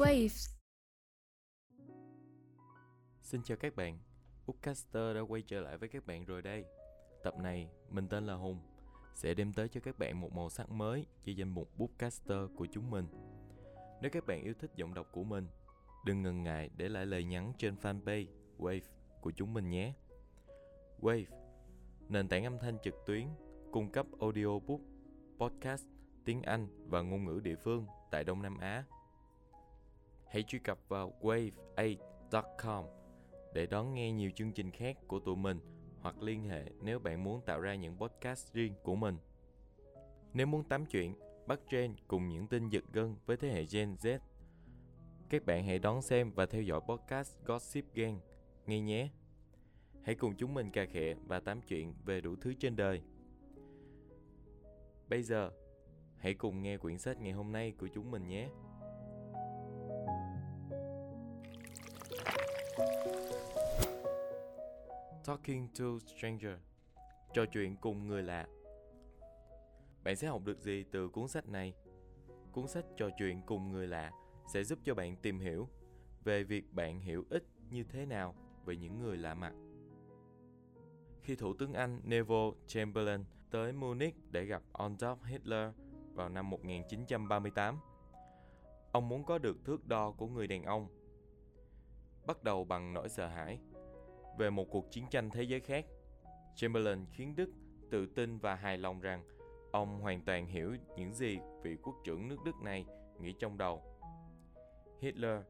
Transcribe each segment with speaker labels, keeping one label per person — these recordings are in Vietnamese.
Speaker 1: Waves
Speaker 2: Xin chào các bạn, Bookcaster đã quay trở lại với các bạn rồi đây. Tập này, mình tên là Hùng, sẽ đem tới cho các bạn một màu sắc mới cho danh mục Bookcaster của chúng mình. Nếu các bạn yêu thích giọng đọc của mình, đừng ngần ngại để lại lời nhắn trên fanpage Wave của chúng mình nhé. Wave, nền tảng âm thanh trực tuyến, cung cấp audiobook, podcast, tiếng Anh và ngôn ngữ địa phương tại Đông Nam Á. Hãy truy cập vào wave8.com để đón nghe nhiều chương trình khác của tụi mình hoặc liên hệ nếu bạn muốn tạo ra những podcast riêng của mình. Nếu muốn tám chuyện, bắt trend cùng những tin giật gân với thế hệ Gen Z, các bạn hãy đón xem và theo dõi podcast Gossip Gang nghe nhé. Hãy cùng chúng mình cà khệ và tám chuyện về đủ thứ trên đời. Bây giờ, hãy cùng nghe quyển sách ngày hôm nay của chúng mình nhé. Talking to Stranger Trò chuyện cùng người lạ Bạn sẽ học được gì từ cuốn sách này? Cuốn sách trò chuyện cùng người lạ sẽ giúp cho bạn tìm hiểu về việc bạn hiểu ít như thế nào về những người lạ mặt. Khi Thủ tướng Anh Neville Chamberlain tới Munich để gặp Adolf Hitler vào năm 1938, ông muốn có được thước đo của người đàn ông. Bắt đầu bằng nỗi sợ hãi về một cuộc chiến tranh thế giới khác. Chamberlain khiến Đức tự tin và hài lòng rằng ông hoàn toàn hiểu những gì vị quốc trưởng nước Đức này nghĩ trong đầu. Hitler,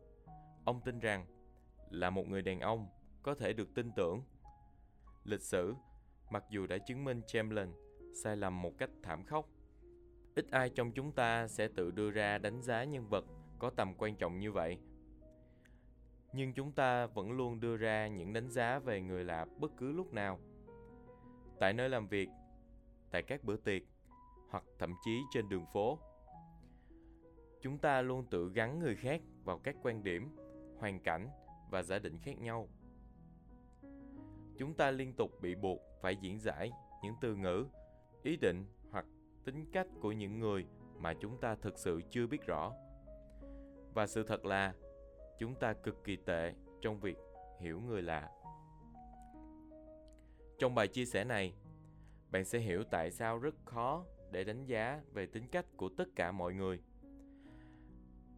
Speaker 2: ông tin rằng là một người đàn ông có thể được tin tưởng. Lịch sử, mặc dù đã chứng minh Chamberlain sai lầm một cách thảm khốc, ít ai trong chúng ta sẽ tự đưa ra đánh giá nhân vật có tầm quan trọng như vậy nhưng chúng ta vẫn luôn đưa ra những đánh giá về người lạ bất cứ lúc nào. Tại nơi làm việc, tại các bữa tiệc, hoặc thậm chí trên đường phố. Chúng ta luôn tự gắn người khác vào các quan điểm, hoàn cảnh và giả định khác nhau. Chúng ta liên tục bị buộc phải diễn giải những từ ngữ, ý định hoặc tính cách của những người mà chúng ta thực sự chưa biết rõ. Và sự thật là chúng ta cực kỳ tệ trong việc hiểu người lạ. Trong bài chia sẻ này, bạn sẽ hiểu tại sao rất khó để đánh giá về tính cách của tất cả mọi người.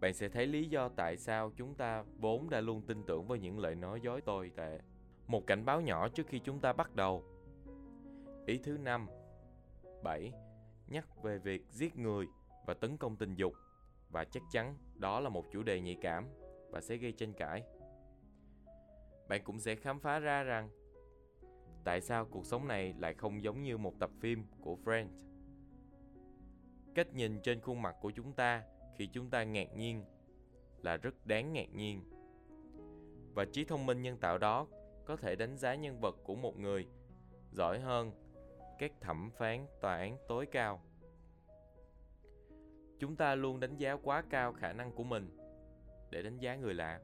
Speaker 2: Bạn sẽ thấy lý do tại sao chúng ta vốn đã luôn tin tưởng vào những lời nói dối tồi tệ. Một cảnh báo nhỏ trước khi chúng ta bắt đầu. Ý thứ năm 7. Nhắc về việc giết người và tấn công tình dục. Và chắc chắn đó là một chủ đề nhạy cảm và sẽ gây tranh cãi. Bạn cũng sẽ khám phá ra rằng, tại sao cuộc sống này lại không giống như một tập phim của Friends. Cách nhìn trên khuôn mặt của chúng ta khi chúng ta ngạc nhiên là rất đáng ngạc nhiên. Và trí thông minh nhân tạo đó có thể đánh giá nhân vật của một người giỏi hơn các thẩm phán, tòa án tối cao. Chúng ta luôn đánh giá quá cao khả năng của mình để đánh giá người lạ.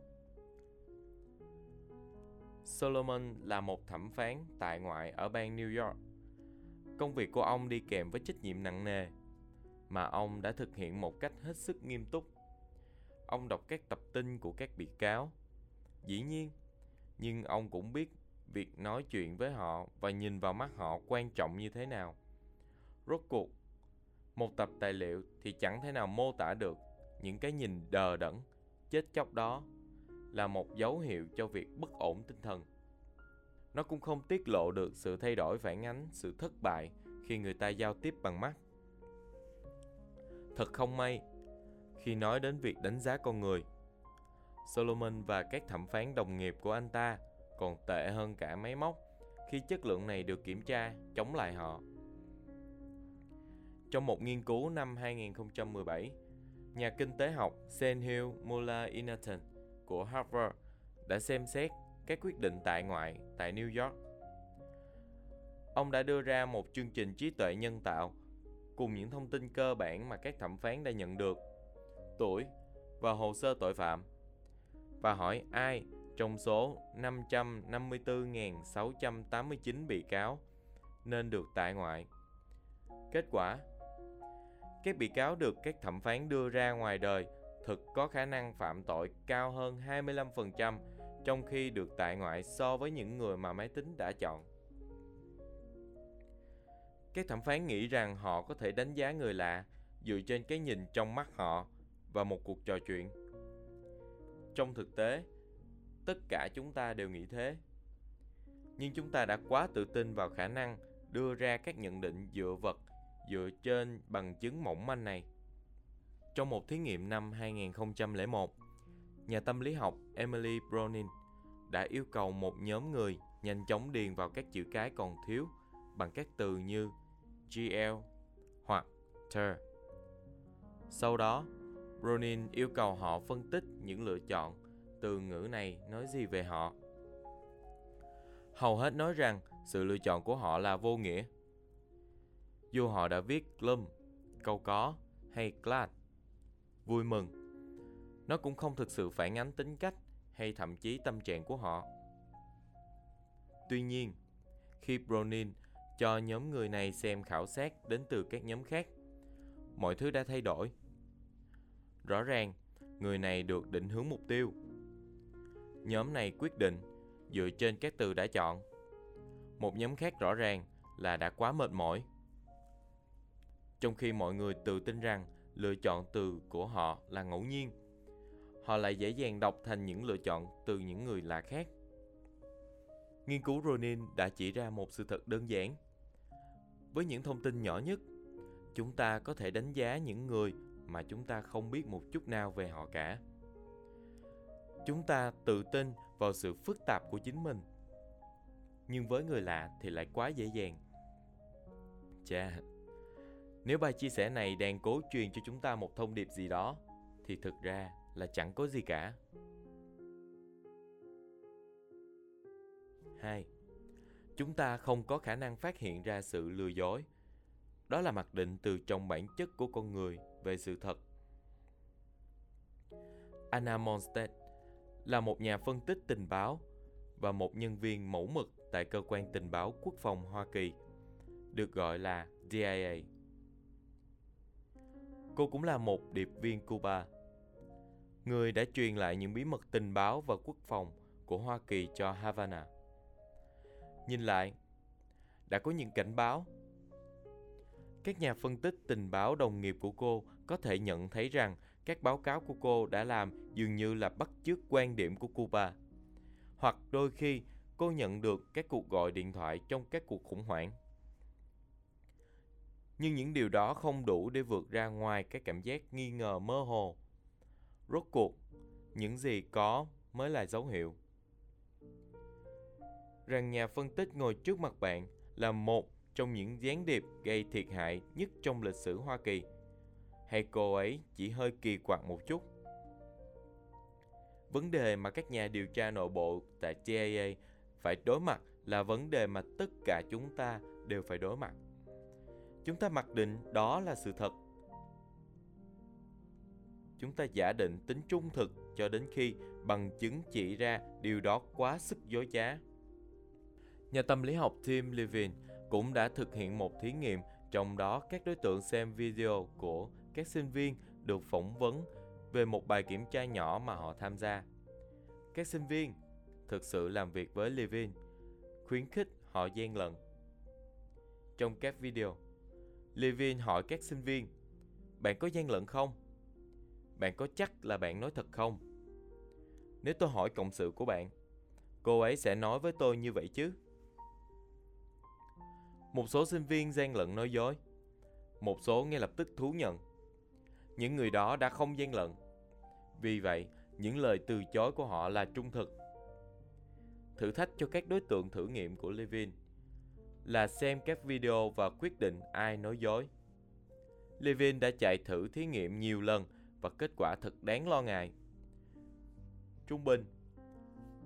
Speaker 2: Solomon là một thẩm phán tại ngoại ở bang New York. Công việc của ông đi kèm với trách nhiệm nặng nề mà ông đã thực hiện một cách hết sức nghiêm túc. Ông đọc các tập tin của các bị cáo. Dĩ nhiên, nhưng ông cũng biết việc nói chuyện với họ và nhìn vào mắt họ quan trọng như thế nào. Rốt cuộc, một tập tài liệu thì chẳng thể nào mô tả được những cái nhìn đờ đẫn chết chóc đó là một dấu hiệu cho việc bất ổn tinh thần. Nó cũng không tiết lộ được sự thay đổi phản ánh sự thất bại khi người ta giao tiếp bằng mắt. Thật không may, khi nói đến việc đánh giá con người, Solomon và các thẩm phán đồng nghiệp của anh ta còn tệ hơn cả máy móc khi chất lượng này được kiểm tra chống lại họ. Trong một nghiên cứu năm 2017, nhà kinh tế học Senhil Mula Inaton của Harvard đã xem xét các quyết định tại ngoại tại New York. Ông đã đưa ra một chương trình trí tuệ nhân tạo cùng những thông tin cơ bản mà các thẩm phán đã nhận được, tuổi và hồ sơ tội phạm và hỏi ai trong số 554.689 bị cáo nên được tại ngoại. Kết quả các bị cáo được các thẩm phán đưa ra ngoài đời thực có khả năng phạm tội cao hơn 25% trong khi được tại ngoại so với những người mà máy tính đã chọn. Các thẩm phán nghĩ rằng họ có thể đánh giá người lạ dựa trên cái nhìn trong mắt họ và một cuộc trò chuyện. Trong thực tế, tất cả chúng ta đều nghĩ thế. Nhưng chúng ta đã quá tự tin vào khả năng đưa ra các nhận định dựa vật dựa trên bằng chứng mỏng manh này. Trong một thí nghiệm năm 2001, nhà tâm lý học Emily Browning đã yêu cầu một nhóm người nhanh chóng điền vào các chữ cái còn thiếu bằng các từ như GL hoặc TER. Sau đó, Browning yêu cầu họ phân tích những lựa chọn từ ngữ này nói gì về họ. Hầu hết nói rằng sự lựa chọn của họ là vô nghĩa. Dù họ đã viết glum, câu có hay glad, vui mừng, nó cũng không thực sự phản ánh tính cách hay thậm chí tâm trạng của họ. Tuy nhiên, khi Browning cho nhóm người này xem khảo sát đến từ các nhóm khác, mọi thứ đã thay đổi. Rõ ràng, người này được định hướng mục tiêu. Nhóm này quyết định dựa trên các từ đã chọn. Một nhóm khác rõ ràng là đã quá mệt mỏi. Trong khi mọi người tự tin rằng lựa chọn từ của họ là ngẫu nhiên, họ lại dễ dàng đọc thành những lựa chọn từ những người lạ khác. Nghiên cứu Ronin đã chỉ ra một sự thật đơn giản. Với những thông tin nhỏ nhất, chúng ta có thể đánh giá những người mà chúng ta không biết một chút nào về họ cả. Chúng ta tự tin vào sự phức tạp của chính mình. Nhưng với người lạ thì lại quá dễ dàng. Chà, nếu bài chia sẻ này đang cố truyền cho chúng ta một thông điệp gì đó, thì thực ra là chẳng có gì cả. 2. Chúng ta không có khả năng phát hiện ra sự lừa dối. Đó là mặc định từ trong bản chất của con người về sự thật. Anna Monstead là một nhà phân tích tình báo và một nhân viên mẫu mực tại cơ quan tình báo quốc phòng Hoa Kỳ, được gọi là DIA. Cô cũng là một điệp viên Cuba người đã truyền lại những bí mật tình báo và quốc phòng của Hoa Kỳ cho Havana. Nhìn lại, đã có những cảnh báo. Các nhà phân tích tình báo đồng nghiệp của cô có thể nhận thấy rằng các báo cáo của cô đã làm dường như là bắt chước quan điểm của Cuba. Hoặc đôi khi cô nhận được các cuộc gọi điện thoại trong các cuộc khủng hoảng. Nhưng những điều đó không đủ để vượt ra ngoài cái cảm giác nghi ngờ mơ hồ Rốt cuộc, những gì có mới là dấu hiệu. Rằng nhà phân tích ngồi trước mặt bạn là một trong những gián điệp gây thiệt hại nhất trong lịch sử Hoa Kỳ. Hay cô ấy chỉ hơi kỳ quặc một chút? Vấn đề mà các nhà điều tra nội bộ tại CIA phải đối mặt là vấn đề mà tất cả chúng ta đều phải đối mặt. Chúng ta mặc định đó là sự thật chúng ta giả định tính trung thực cho đến khi bằng chứng chỉ ra điều đó quá sức dối trá. Nhà tâm lý học Tim Levin cũng đã thực hiện một thí nghiệm trong đó các đối tượng xem video của các sinh viên được phỏng vấn về một bài kiểm tra nhỏ mà họ tham gia. Các sinh viên thực sự làm việc với Levin, khuyến khích họ gian lận. Trong các video, Levin hỏi các sinh viên, bạn có gian lận không? bạn có chắc là bạn nói thật không? Nếu tôi hỏi cộng sự của bạn, cô ấy sẽ nói với tôi như vậy chứ? Một số sinh viên gian lận nói dối, một số ngay lập tức thú nhận. Những người đó đã không gian lận. Vì vậy, những lời từ chối của họ là trung thực. Thử thách cho các đối tượng thử nghiệm của Levin là xem các video và quyết định ai nói dối. Levin đã chạy thử thí nghiệm nhiều lần và kết quả thật đáng lo ngại. Trung bình,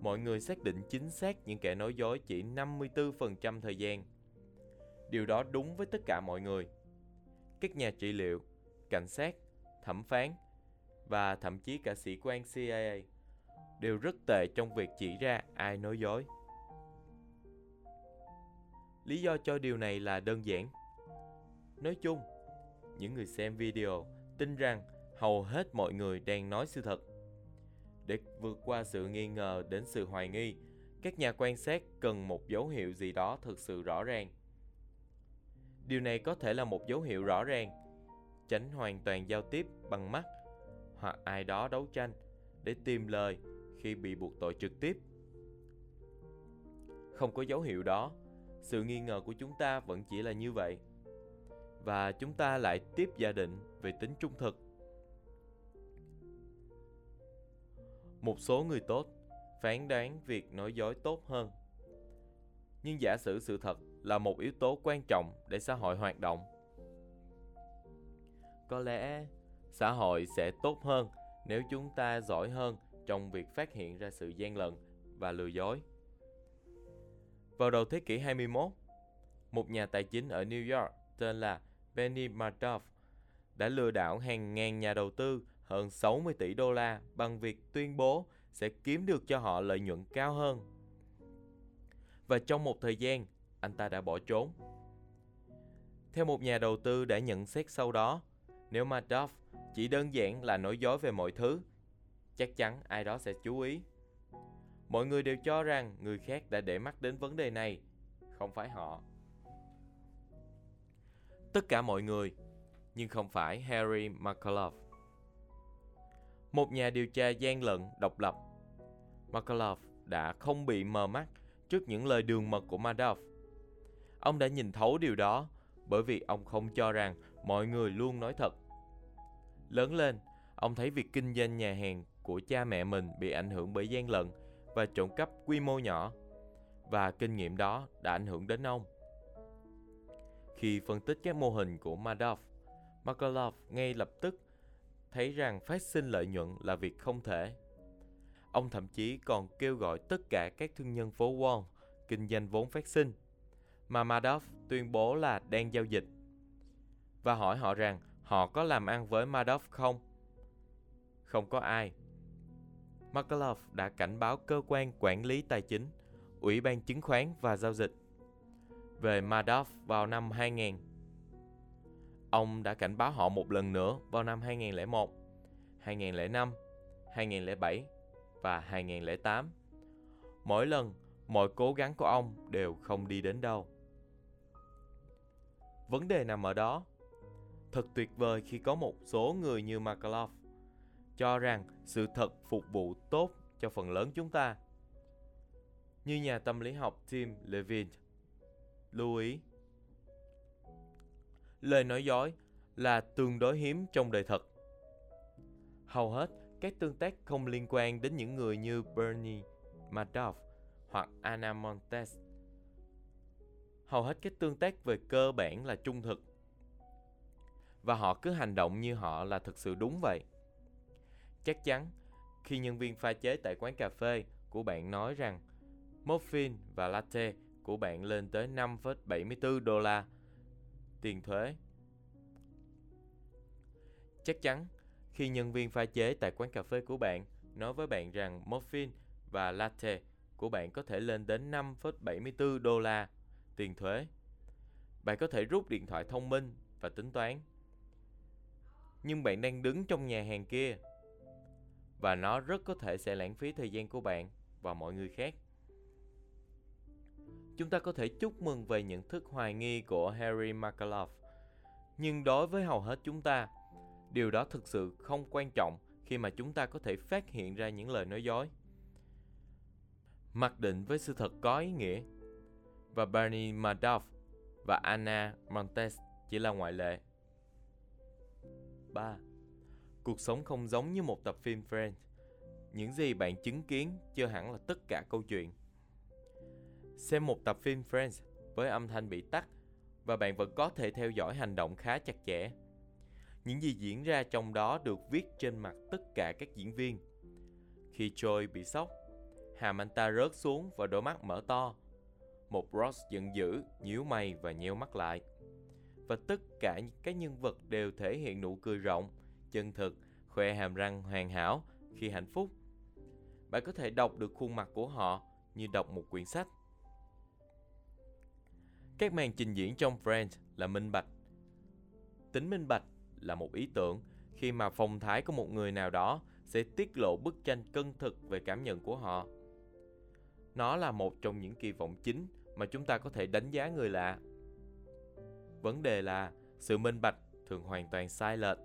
Speaker 2: mọi người xác định chính xác những kẻ nói dối chỉ 54% thời gian. Điều đó đúng với tất cả mọi người. Các nhà trị liệu, cảnh sát, thẩm phán và thậm chí cả sĩ quan CIA đều rất tệ trong việc chỉ ra ai nói dối. Lý do cho điều này là đơn giản. Nói chung, những người xem video tin rằng hầu hết mọi người đang nói sự thật. Để vượt qua sự nghi ngờ đến sự hoài nghi, các nhà quan sát cần một dấu hiệu gì đó thực sự rõ ràng. Điều này có thể là một dấu hiệu rõ ràng, tránh hoàn toàn giao tiếp bằng mắt hoặc ai đó đấu tranh để tìm lời khi bị buộc tội trực tiếp. Không có dấu hiệu đó, sự nghi ngờ của chúng ta vẫn chỉ là như vậy. Và chúng ta lại tiếp giả định về tính trung thực. Một số người tốt phán đoán việc nói dối tốt hơn. Nhưng giả sử sự thật là một yếu tố quan trọng để xã hội hoạt động. Có lẽ xã hội sẽ tốt hơn nếu chúng ta giỏi hơn trong việc phát hiện ra sự gian lận và lừa dối. Vào đầu thế kỷ 21, một nhà tài chính ở New York tên là Benny Madoff đã lừa đảo hàng ngàn nhà đầu tư hơn 60 tỷ đô la bằng việc tuyên bố sẽ kiếm được cho họ lợi nhuận cao hơn. Và trong một thời gian, anh ta đã bỏ trốn. Theo một nhà đầu tư đã nhận xét sau đó, nếu Madoff chỉ đơn giản là nói dối về mọi thứ, chắc chắn ai đó sẽ chú ý. Mọi người đều cho rằng người khác đã để mắt đến vấn đề này, không phải họ. Tất cả mọi người, nhưng không phải Harry McCullough. Một nhà điều tra gian lận độc lập, McCullough đã không bị mờ mắt trước những lời đường mật của Madoff. Ông đã nhìn thấu điều đó bởi vì ông không cho rằng mọi người luôn nói thật. Lớn lên, ông thấy việc kinh doanh nhà hàng của cha mẹ mình bị ảnh hưởng bởi gian lận và trộm cắp quy mô nhỏ và kinh nghiệm đó đã ảnh hưởng đến ông. Khi phân tích các mô hình của Madoff, McCullough ngay lập tức thấy rằng phát sinh lợi nhuận là việc không thể. Ông thậm chí còn kêu gọi tất cả các thương nhân phố Wall kinh doanh vốn phát sinh, mà Madoff tuyên bố là đang giao dịch. Và hỏi họ rằng họ có làm ăn với Madoff không? Không có ai. McAuliffe đã cảnh báo cơ quan quản lý tài chính, Ủy ban chứng khoán và giao dịch về Madoff vào năm 2000. Ông đã cảnh báo họ một lần nữa vào năm 2001, 2005, 2007 và 2008. Mỗi lần, mọi cố gắng của ông đều không đi đến đâu. Vấn đề nằm ở đó. Thật tuyệt vời khi có một số người như McAuliffe cho rằng sự thật phục vụ tốt cho phần lớn chúng ta. Như nhà tâm lý học Tim Levine, lưu ý. Lời nói dối là tương đối hiếm trong đời thật. Hầu hết các tương tác không liên quan đến những người như Bernie Madoff hoặc Anna Montes. Hầu hết các tương tác về cơ bản là trung thực. Và họ cứ hành động như họ là thực sự đúng vậy. Chắc chắn, khi nhân viên pha chế tại quán cà phê của bạn nói rằng muffin và latte của bạn lên tới 5,74 đô la tiền thuế. Chắc chắn, khi nhân viên pha chế tại quán cà phê của bạn nói với bạn rằng muffin và latte của bạn có thể lên đến 5,74 đô la tiền thuế, bạn có thể rút điện thoại thông minh và tính toán. Nhưng bạn đang đứng trong nhà hàng kia và nó rất có thể sẽ lãng phí thời gian của bạn và mọi người khác. Chúng ta có thể chúc mừng về nhận thức hoài nghi của Harry McCullough, nhưng đối với hầu hết chúng ta, điều đó thực sự không quan trọng khi mà chúng ta có thể phát hiện ra những lời nói dối. Mặc định với sự thật có ý nghĩa và Bernie Madoff và Anna Montes chỉ là ngoại lệ. 3. Cuộc sống không giống như một tập phim Friends. Những gì bạn chứng kiến chưa hẳn là tất cả câu chuyện. Xem một tập phim Friends với âm thanh bị tắt và bạn vẫn có thể theo dõi hành động khá chặt chẽ. Những gì diễn ra trong đó được viết trên mặt tất cả các diễn viên. Khi Joy bị sốc, hàm anh ta rớt xuống và đôi mắt mở to. Một Ross giận dữ, nhíu mày và nheo mắt lại. Và tất cả các nhân vật đều thể hiện nụ cười rộng, chân thực, khoe hàm răng hoàn hảo khi hạnh phúc. Bạn có thể đọc được khuôn mặt của họ như đọc một quyển sách. Các màn trình diễn trong Friends là minh bạch. Tính minh bạch là một ý tưởng khi mà phong thái của một người nào đó sẽ tiết lộ bức tranh cân thực về cảm nhận của họ. Nó là một trong những kỳ vọng chính mà chúng ta có thể đánh giá người lạ. Vấn đề là sự minh bạch thường hoàn toàn sai lệch.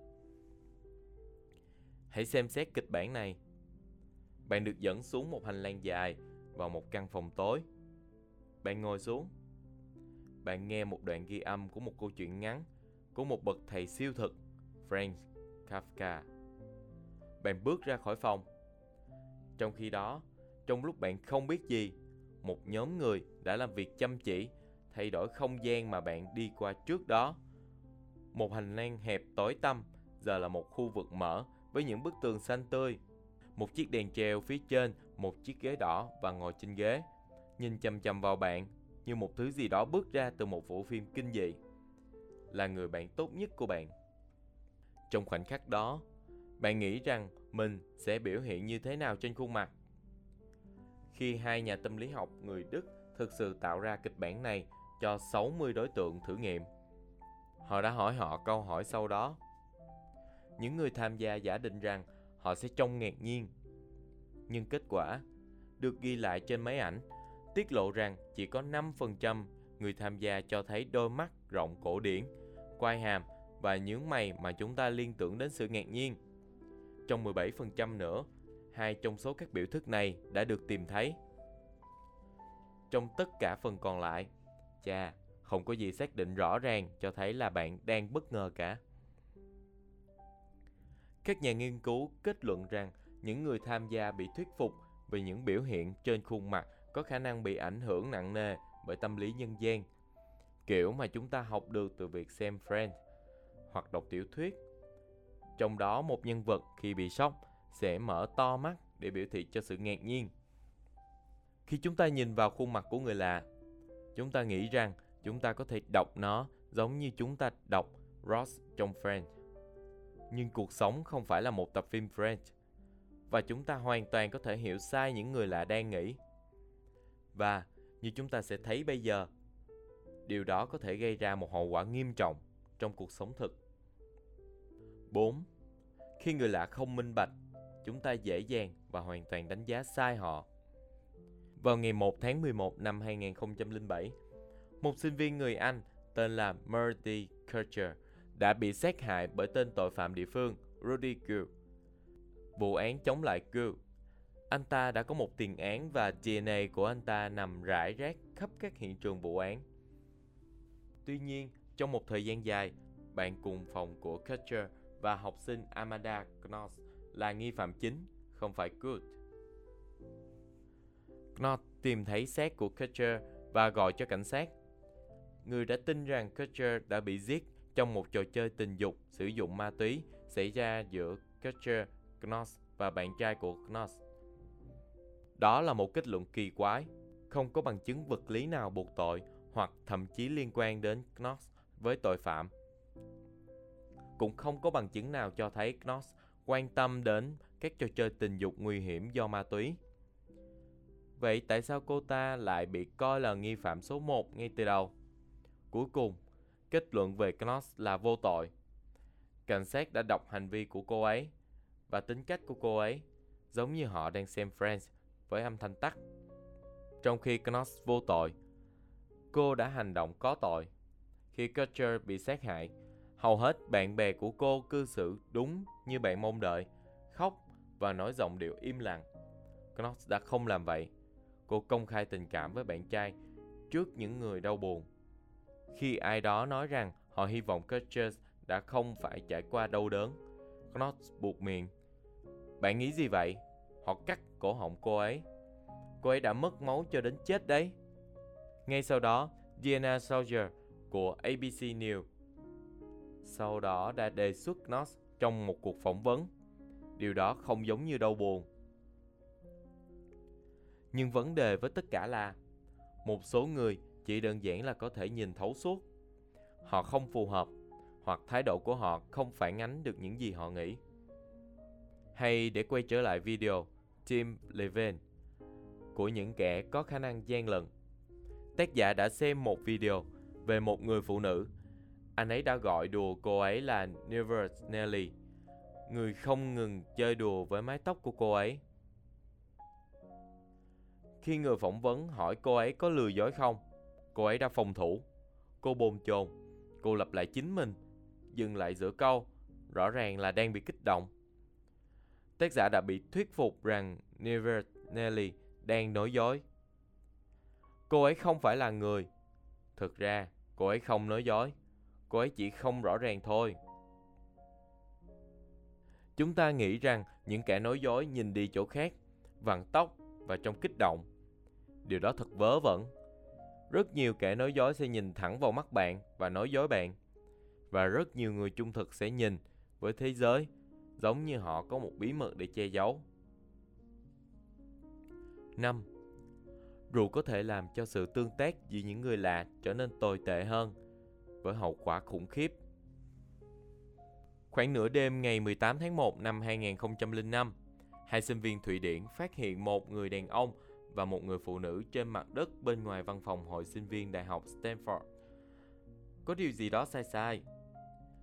Speaker 2: Hãy xem xét kịch bản này. Bạn được dẫn xuống một hành lang dài vào một căn phòng tối. Bạn ngồi xuống. Bạn nghe một đoạn ghi âm của một câu chuyện ngắn của một bậc thầy siêu thực, Frank Kafka. Bạn bước ra khỏi phòng. Trong khi đó, trong lúc bạn không biết gì, một nhóm người đã làm việc chăm chỉ thay đổi không gian mà bạn đi qua trước đó. Một hành lang hẹp tối tăm giờ là một khu vực mở với những bức tường xanh tươi. Một chiếc đèn treo phía trên, một chiếc ghế đỏ và ngồi trên ghế, nhìn chăm chăm vào bạn như một thứ gì đó bước ra từ một bộ phim kinh dị. Là người bạn tốt nhất của bạn. Trong khoảnh khắc đó, bạn nghĩ rằng mình sẽ biểu hiện như thế nào trên khuôn mặt? Khi hai nhà tâm lý học người Đức thực sự tạo ra kịch bản này cho 60 đối tượng thử nghiệm, họ đã hỏi họ câu hỏi sau đó. Những người tham gia giả định rằng họ sẽ trông ngạc nhiên. Nhưng kết quả được ghi lại trên máy ảnh tiết lộ rằng chỉ có 5% người tham gia cho thấy đôi mắt rộng cổ điển, quai hàm và nhướng mày mà chúng ta liên tưởng đến sự ngạc nhiên. Trong 17% nữa, hai trong số các biểu thức này đã được tìm thấy. Trong tất cả phần còn lại, cha, không có gì xác định rõ ràng cho thấy là bạn đang bất ngờ cả. Các nhà nghiên cứu kết luận rằng những người tham gia bị thuyết phục vì những biểu hiện trên khuôn mặt có khả năng bị ảnh hưởng nặng nề bởi tâm lý nhân gian, kiểu mà chúng ta học được từ việc xem Friends hoặc đọc tiểu thuyết. Trong đó một nhân vật khi bị sốc sẽ mở to mắt để biểu thị cho sự ngạc nhiên. Khi chúng ta nhìn vào khuôn mặt của người lạ, chúng ta nghĩ rằng chúng ta có thể đọc nó giống như chúng ta đọc Ross trong Friends. Nhưng cuộc sống không phải là một tập phim French và chúng ta hoàn toàn có thể hiểu sai những người lạ đang nghĩ. Và như chúng ta sẽ thấy bây giờ, điều đó có thể gây ra một hậu quả nghiêm trọng trong cuộc sống thực. 4. Khi người lạ không minh bạch, chúng ta dễ dàng và hoàn toàn đánh giá sai họ. Vào ngày 1 tháng 11 năm 2007, một sinh viên người Anh tên là Murdy Kircher đã bị sát hại bởi tên tội phạm địa phương Rudy Gill. Vụ án chống lại Gill. Anh ta đã có một tiền án và DNA của anh ta nằm rải rác khắp các hiện trường vụ án. Tuy nhiên, trong một thời gian dài, bạn cùng phòng của Kutcher và học sinh Amanda Knox là nghi phạm chính, không phải Good. Knox tìm thấy xác của Kutcher và gọi cho cảnh sát. Người đã tin rằng Kutcher đã bị giết trong một trò chơi tình dục sử dụng ma túy xảy ra giữa Kutcher, Knox và bạn trai của Knox. Đó là một kết luận kỳ quái, không có bằng chứng vật lý nào buộc tội hoặc thậm chí liên quan đến Knox với tội phạm. Cũng không có bằng chứng nào cho thấy Knox quan tâm đến các trò chơi tình dục nguy hiểm do ma túy. Vậy tại sao cô ta lại bị coi là nghi phạm số 1 ngay từ đầu? Cuối cùng, kết luận về Knox là vô tội. Cảnh sát đã đọc hành vi của cô ấy và tính cách của cô ấy giống như họ đang xem Friends với âm thanh tắt. Trong khi Knox vô tội, cô đã hành động có tội. Khi Kutcher bị sát hại, hầu hết bạn bè của cô cư xử đúng như bạn mong đợi, khóc và nói giọng điệu im lặng. Knox đã không làm vậy. Cô công khai tình cảm với bạn trai trước những người đau buồn. Khi ai đó nói rằng họ hy vọng Curtis đã không phải trải qua đau đớn, Knox buộc miệng. Bạn nghĩ gì vậy? Họ cắt cổ họng cô ấy. Cô ấy đã mất máu cho đến chết đấy. Ngay sau đó, Diana Soldier của ABC News sau đó đã đề xuất Knox trong một cuộc phỏng vấn. Điều đó không giống như đau buồn. Nhưng vấn đề với tất cả là một số người chỉ đơn giản là có thể nhìn thấu suốt. Họ không phù hợp hoặc thái độ của họ không phản ánh được những gì họ nghĩ. Hay để quay trở lại video Tim Levin của những kẻ có khả năng gian lận. Tác giả đã xem một video về một người phụ nữ. Anh ấy đã gọi đùa cô ấy là Nervous Nelly người không ngừng chơi đùa với mái tóc của cô ấy. Khi người phỏng vấn hỏi cô ấy có lừa dối không, cô ấy đã phòng thủ. Cô bồn chồn, cô lặp lại chính mình, dừng lại giữa câu, rõ ràng là đang bị kích động. Tác giả đã bị thuyết phục rằng Never Nelly đang nói dối. Cô ấy không phải là người. Thực ra, cô ấy không nói dối. Cô ấy chỉ không rõ ràng thôi. Chúng ta nghĩ rằng những kẻ nói dối nhìn đi chỗ khác, vặn tóc và trong kích động. Điều đó thật vớ vẩn. Rất nhiều kẻ nói dối sẽ nhìn thẳng vào mắt bạn và nói dối bạn. Và rất nhiều người trung thực sẽ nhìn với thế giới giống như họ có một bí mật để che giấu. 5. Rượu có thể làm cho sự tương tác giữa những người lạ trở nên tồi tệ hơn, với hậu quả khủng khiếp. Khoảng nửa đêm ngày 18 tháng 1 năm 2005, hai sinh viên Thụy Điển phát hiện một người đàn ông và một người phụ nữ trên mặt đất bên ngoài văn phòng hội sinh viên Đại học Stanford. Có điều gì đó sai sai.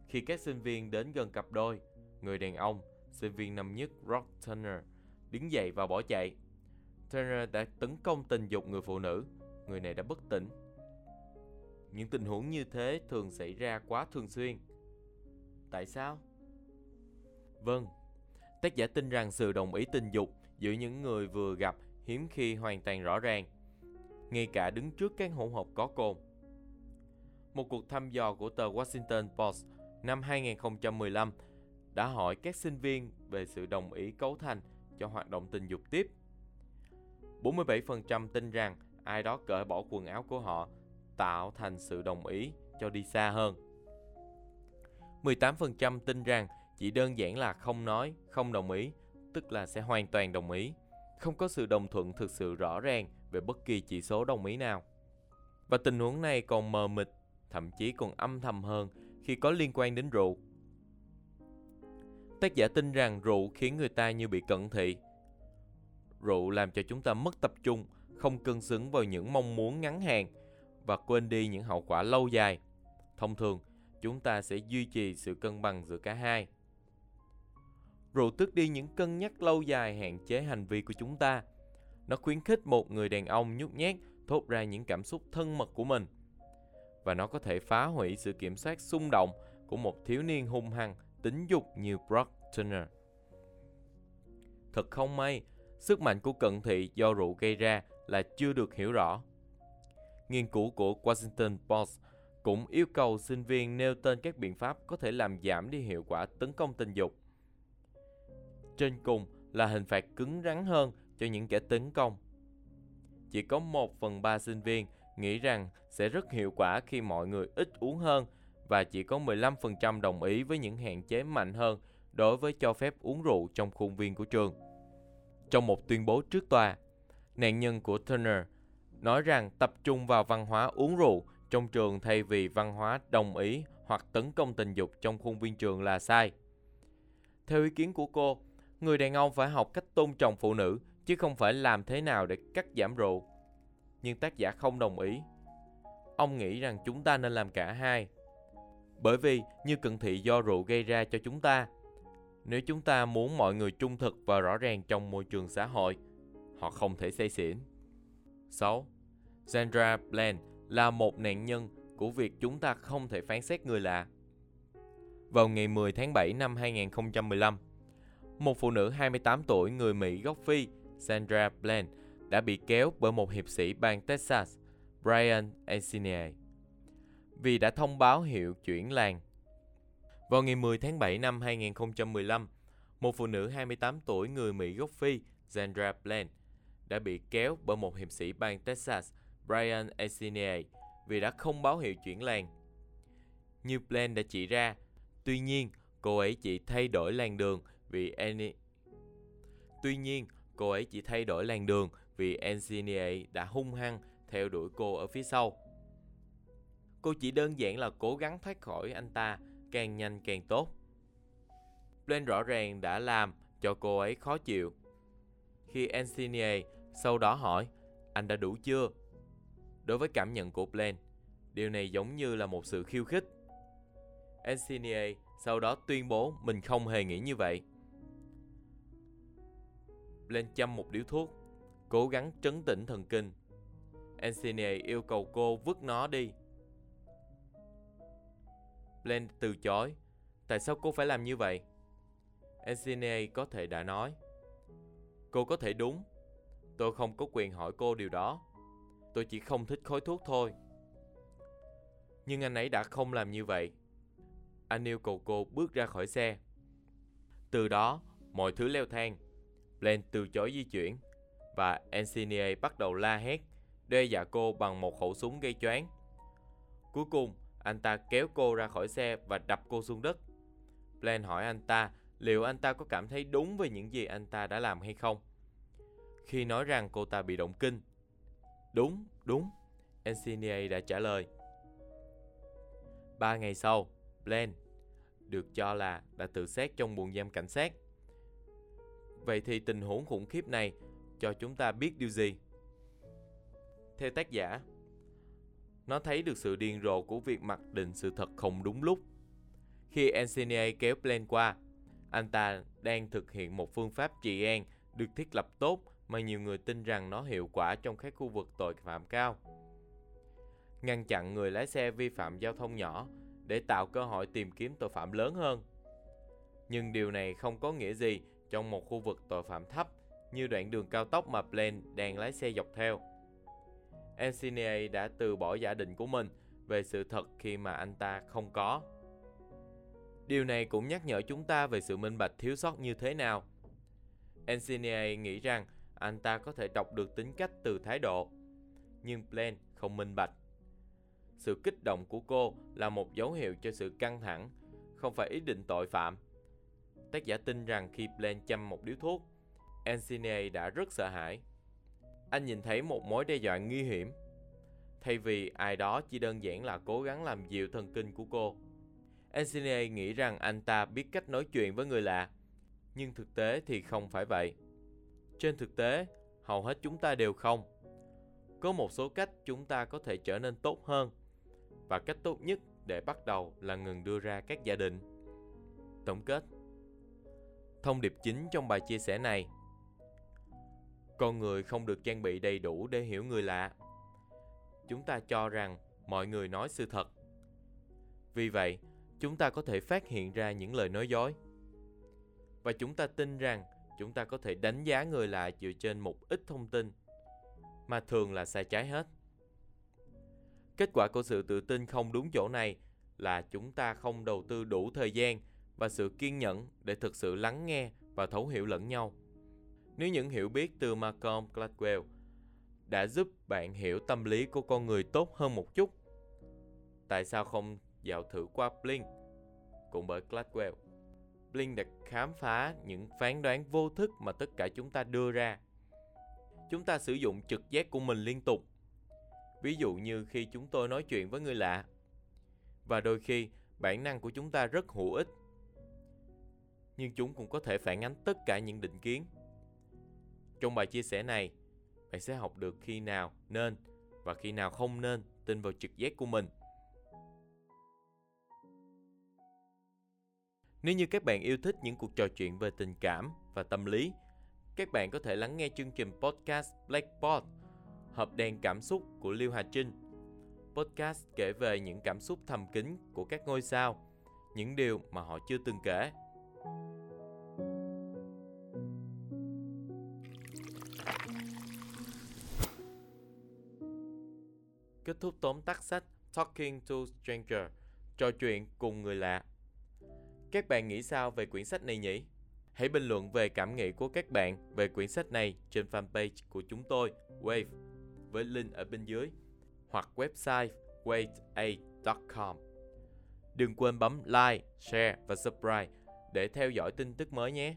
Speaker 2: Khi các sinh viên đến gần cặp đôi, người đàn ông, sinh viên năm nhất Rock Turner, đứng dậy và bỏ chạy. Turner đã tấn công tình dục người phụ nữ, người này đã bất tỉnh. Những tình huống như thế thường xảy ra quá thường xuyên. Tại sao? Vâng, tác giả tin rằng sự đồng ý tình dục giữa những người vừa gặp hiếm khi hoàn toàn rõ ràng, ngay cả đứng trước các hỗn hợp có cồn. Một cuộc thăm dò của tờ Washington Post năm 2015 đã hỏi các sinh viên về sự đồng ý cấu thành cho hoạt động tình dục tiếp. 47% tin rằng ai đó cởi bỏ quần áo của họ tạo thành sự đồng ý cho đi xa hơn. 18% tin rằng chỉ đơn giản là không nói, không đồng ý, tức là sẽ hoàn toàn đồng ý. Không có sự đồng thuận thực sự rõ ràng về bất kỳ chỉ số đồng ý nào. Và tình huống này còn mờ mịt, thậm chí còn âm thầm hơn khi có liên quan đến rượu. Tác giả tin rằng rượu khiến người ta như bị cận thị. Rượu làm cho chúng ta mất tập trung, không cân xứng vào những mong muốn ngắn hạn và quên đi những hậu quả lâu dài. Thông thường, chúng ta sẽ duy trì sự cân bằng giữa cả hai. Rượu tước đi những cân nhắc lâu dài hạn chế hành vi của chúng ta. Nó khuyến khích một người đàn ông nhút nhát thốt ra những cảm xúc thân mật của mình. Và nó có thể phá hủy sự kiểm soát xung động của một thiếu niên hung hăng, tính dục như Brock Turner. Thật không may, sức mạnh của cận thị do rượu gây ra là chưa được hiểu rõ. Nghiên cứu của Washington Post cũng yêu cầu sinh viên nêu tên các biện pháp có thể làm giảm đi hiệu quả tấn công tình dục. Trên cùng là hình phạt cứng rắn hơn cho những kẻ tấn công. Chỉ có 1 phần 3 sinh viên nghĩ rằng sẽ rất hiệu quả khi mọi người ít uống hơn và chỉ có 15% đồng ý với những hạn chế mạnh hơn đối với cho phép uống rượu trong khuôn viên của trường. Trong một tuyên bố trước tòa, nạn nhân của Turner nói rằng tập trung vào văn hóa uống rượu trong trường thay vì văn hóa đồng ý hoặc tấn công tình dục trong khuôn viên trường là sai. Theo ý kiến của cô, người đàn ông phải học cách tôn trọng phụ nữ chứ không phải làm thế nào để cắt giảm rượu. Nhưng tác giả không đồng ý. Ông nghĩ rằng chúng ta nên làm cả hai. Bởi vì như cận thị do rượu gây ra cho chúng ta, nếu chúng ta muốn mọi người trung thực và rõ ràng trong môi trường xã hội, họ không thể say xỉn. 6. Sandra Bland là một nạn nhân của việc chúng ta không thể phán xét người lạ. Vào ngày 10 tháng 7 năm 2015, một phụ nữ 28 tuổi người Mỹ gốc Phi, Sandra Bland, đã bị kéo bởi một hiệp sĩ bang Texas, Brian Encinia, vì đã thông báo hiệu chuyển làng. Vào ngày 10 tháng 7 năm 2015, một phụ nữ 28 tuổi người Mỹ gốc Phi, Sandra Bland, đã bị kéo bởi một hiệp sĩ bang Texas, Brian Encinia, vì đã không báo hiệu chuyển làng. Như Bland đã chỉ ra, tuy nhiên cô ấy chỉ thay đổi làn đường vì Annie. Tuy nhiên, cô ấy chỉ thay đổi làn đường vì Engineer đã hung hăng theo đuổi cô ở phía sau. Cô chỉ đơn giản là cố gắng thoát khỏi anh ta càng nhanh càng tốt. Blaine rõ ràng đã làm cho cô ấy khó chịu. Khi Engineer sau đó hỏi, anh đã đủ chưa? Đối với cảm nhận của Blaine, điều này giống như là một sự khiêu khích. Engineer sau đó tuyên bố mình không hề nghĩ như vậy. Lên châm một điếu thuốc, cố gắng trấn tĩnh thần kinh. Encinia yêu cầu cô vứt nó đi. Blaine từ chối. Tại sao cô phải làm như vậy? Encinia có thể đã nói. Cô có thể đúng. Tôi không có quyền hỏi cô điều đó. Tôi chỉ không thích khói thuốc thôi. Nhưng anh ấy đã không làm như vậy. Anh yêu cầu cô bước ra khỏi xe. Từ đó, mọi thứ leo thang. Blaine từ chối di chuyển và Encinier bắt đầu la hét, đe dọa cô bằng một khẩu súng gây choáng. Cuối cùng, anh ta kéo cô ra khỏi xe và đập cô xuống đất. Blaine hỏi anh ta liệu anh ta có cảm thấy đúng về những gì anh ta đã làm hay không. Khi nói rằng cô ta bị động kinh. Đúng, đúng, Encinier đã trả lời. Ba ngày sau, Blaine được cho là đã tự sát trong buồng giam cảnh sát. Vậy thì tình huống khủng khiếp này cho chúng ta biết điều gì? Theo tác giả, nó thấy được sự điên rồ của việc mặc định sự thật không đúng lúc. Khi Encinia kéo Blaine qua, anh ta đang thực hiện một phương pháp trị an được thiết lập tốt mà nhiều người tin rằng nó hiệu quả trong các khu vực tội phạm cao. Ngăn chặn người lái xe vi phạm giao thông nhỏ để tạo cơ hội tìm kiếm tội phạm lớn hơn. Nhưng điều này không có nghĩa gì trong một khu vực tội phạm thấp như đoạn đường cao tốc mà Blaine đang lái xe dọc theo. NCNA đã từ bỏ giả định của mình về sự thật khi mà anh ta không có. Điều này cũng nhắc nhở chúng ta về sự minh bạch thiếu sót như thế nào. NCNA nghĩ rằng anh ta có thể đọc được tính cách từ thái độ, nhưng Blaine không minh bạch. Sự kích động của cô là một dấu hiệu cho sự căng thẳng, không phải ý định tội phạm. Tác giả tin rằng khi Blaine chăm một điếu thuốc, Encine đã rất sợ hãi. Anh nhìn thấy một mối đe dọa nguy hiểm. Thay vì ai đó chỉ đơn giản là cố gắng làm dịu thần kinh của cô. Encine nghĩ rằng anh ta biết cách nói chuyện với người lạ. Nhưng thực tế thì không phải vậy. Trên thực tế, hầu hết chúng ta đều không. Có một số cách chúng ta có thể trở nên tốt hơn và cách tốt nhất để bắt đầu là ngừng đưa ra các giả định. Tổng kết Thông điệp chính trong bài chia sẻ này Con người không được trang bị đầy đủ để hiểu người lạ. Chúng ta cho rằng mọi người nói sự thật. Vì vậy, chúng ta có thể phát hiện ra những lời nói dối. Và chúng ta tin rằng chúng ta có thể đánh giá người lạ dựa trên một ít thông tin mà thường là sai trái hết. Kết quả của sự tự tin không đúng chỗ này là chúng ta không đầu tư đủ thời gian và sự kiên nhẫn để thực sự lắng nghe và thấu hiểu lẫn nhau. Nếu những hiểu biết từ Malcolm Gladwell đã giúp bạn hiểu tâm lý của con người tốt hơn một chút, tại sao không dạo thử qua Blink? Cũng bởi Gladwell. Blink đã khám phá những phán đoán vô thức mà tất cả chúng ta đưa ra. Chúng ta sử dụng trực giác của mình liên tục ví dụ như khi chúng tôi nói chuyện với người lạ. Và đôi khi, bản năng của chúng ta rất hữu ích. Nhưng chúng cũng có thể phản ánh tất cả những định kiến. Trong bài chia sẻ này, bạn sẽ học được khi nào nên và khi nào không nên tin vào trực giác của mình. Nếu như các bạn yêu thích những cuộc trò chuyện về tình cảm và tâm lý, các bạn có thể lắng nghe chương trình podcast Blackboard Hợp đèn cảm xúc của Liêu Hà Trinh Podcast kể về những cảm xúc thầm kín của các ngôi sao Những điều mà họ chưa từng kể Kết thúc tóm tắt sách Talking to Stranger Trò chuyện cùng người lạ Các bạn nghĩ sao về quyển sách này nhỉ? Hãy bình luận về cảm nghĩ của các bạn về quyển sách này trên fanpage của chúng tôi, Wave với link ở bên dưới hoặc website wait8.com. Đừng quên bấm like, share và subscribe để theo dõi tin tức mới nhé.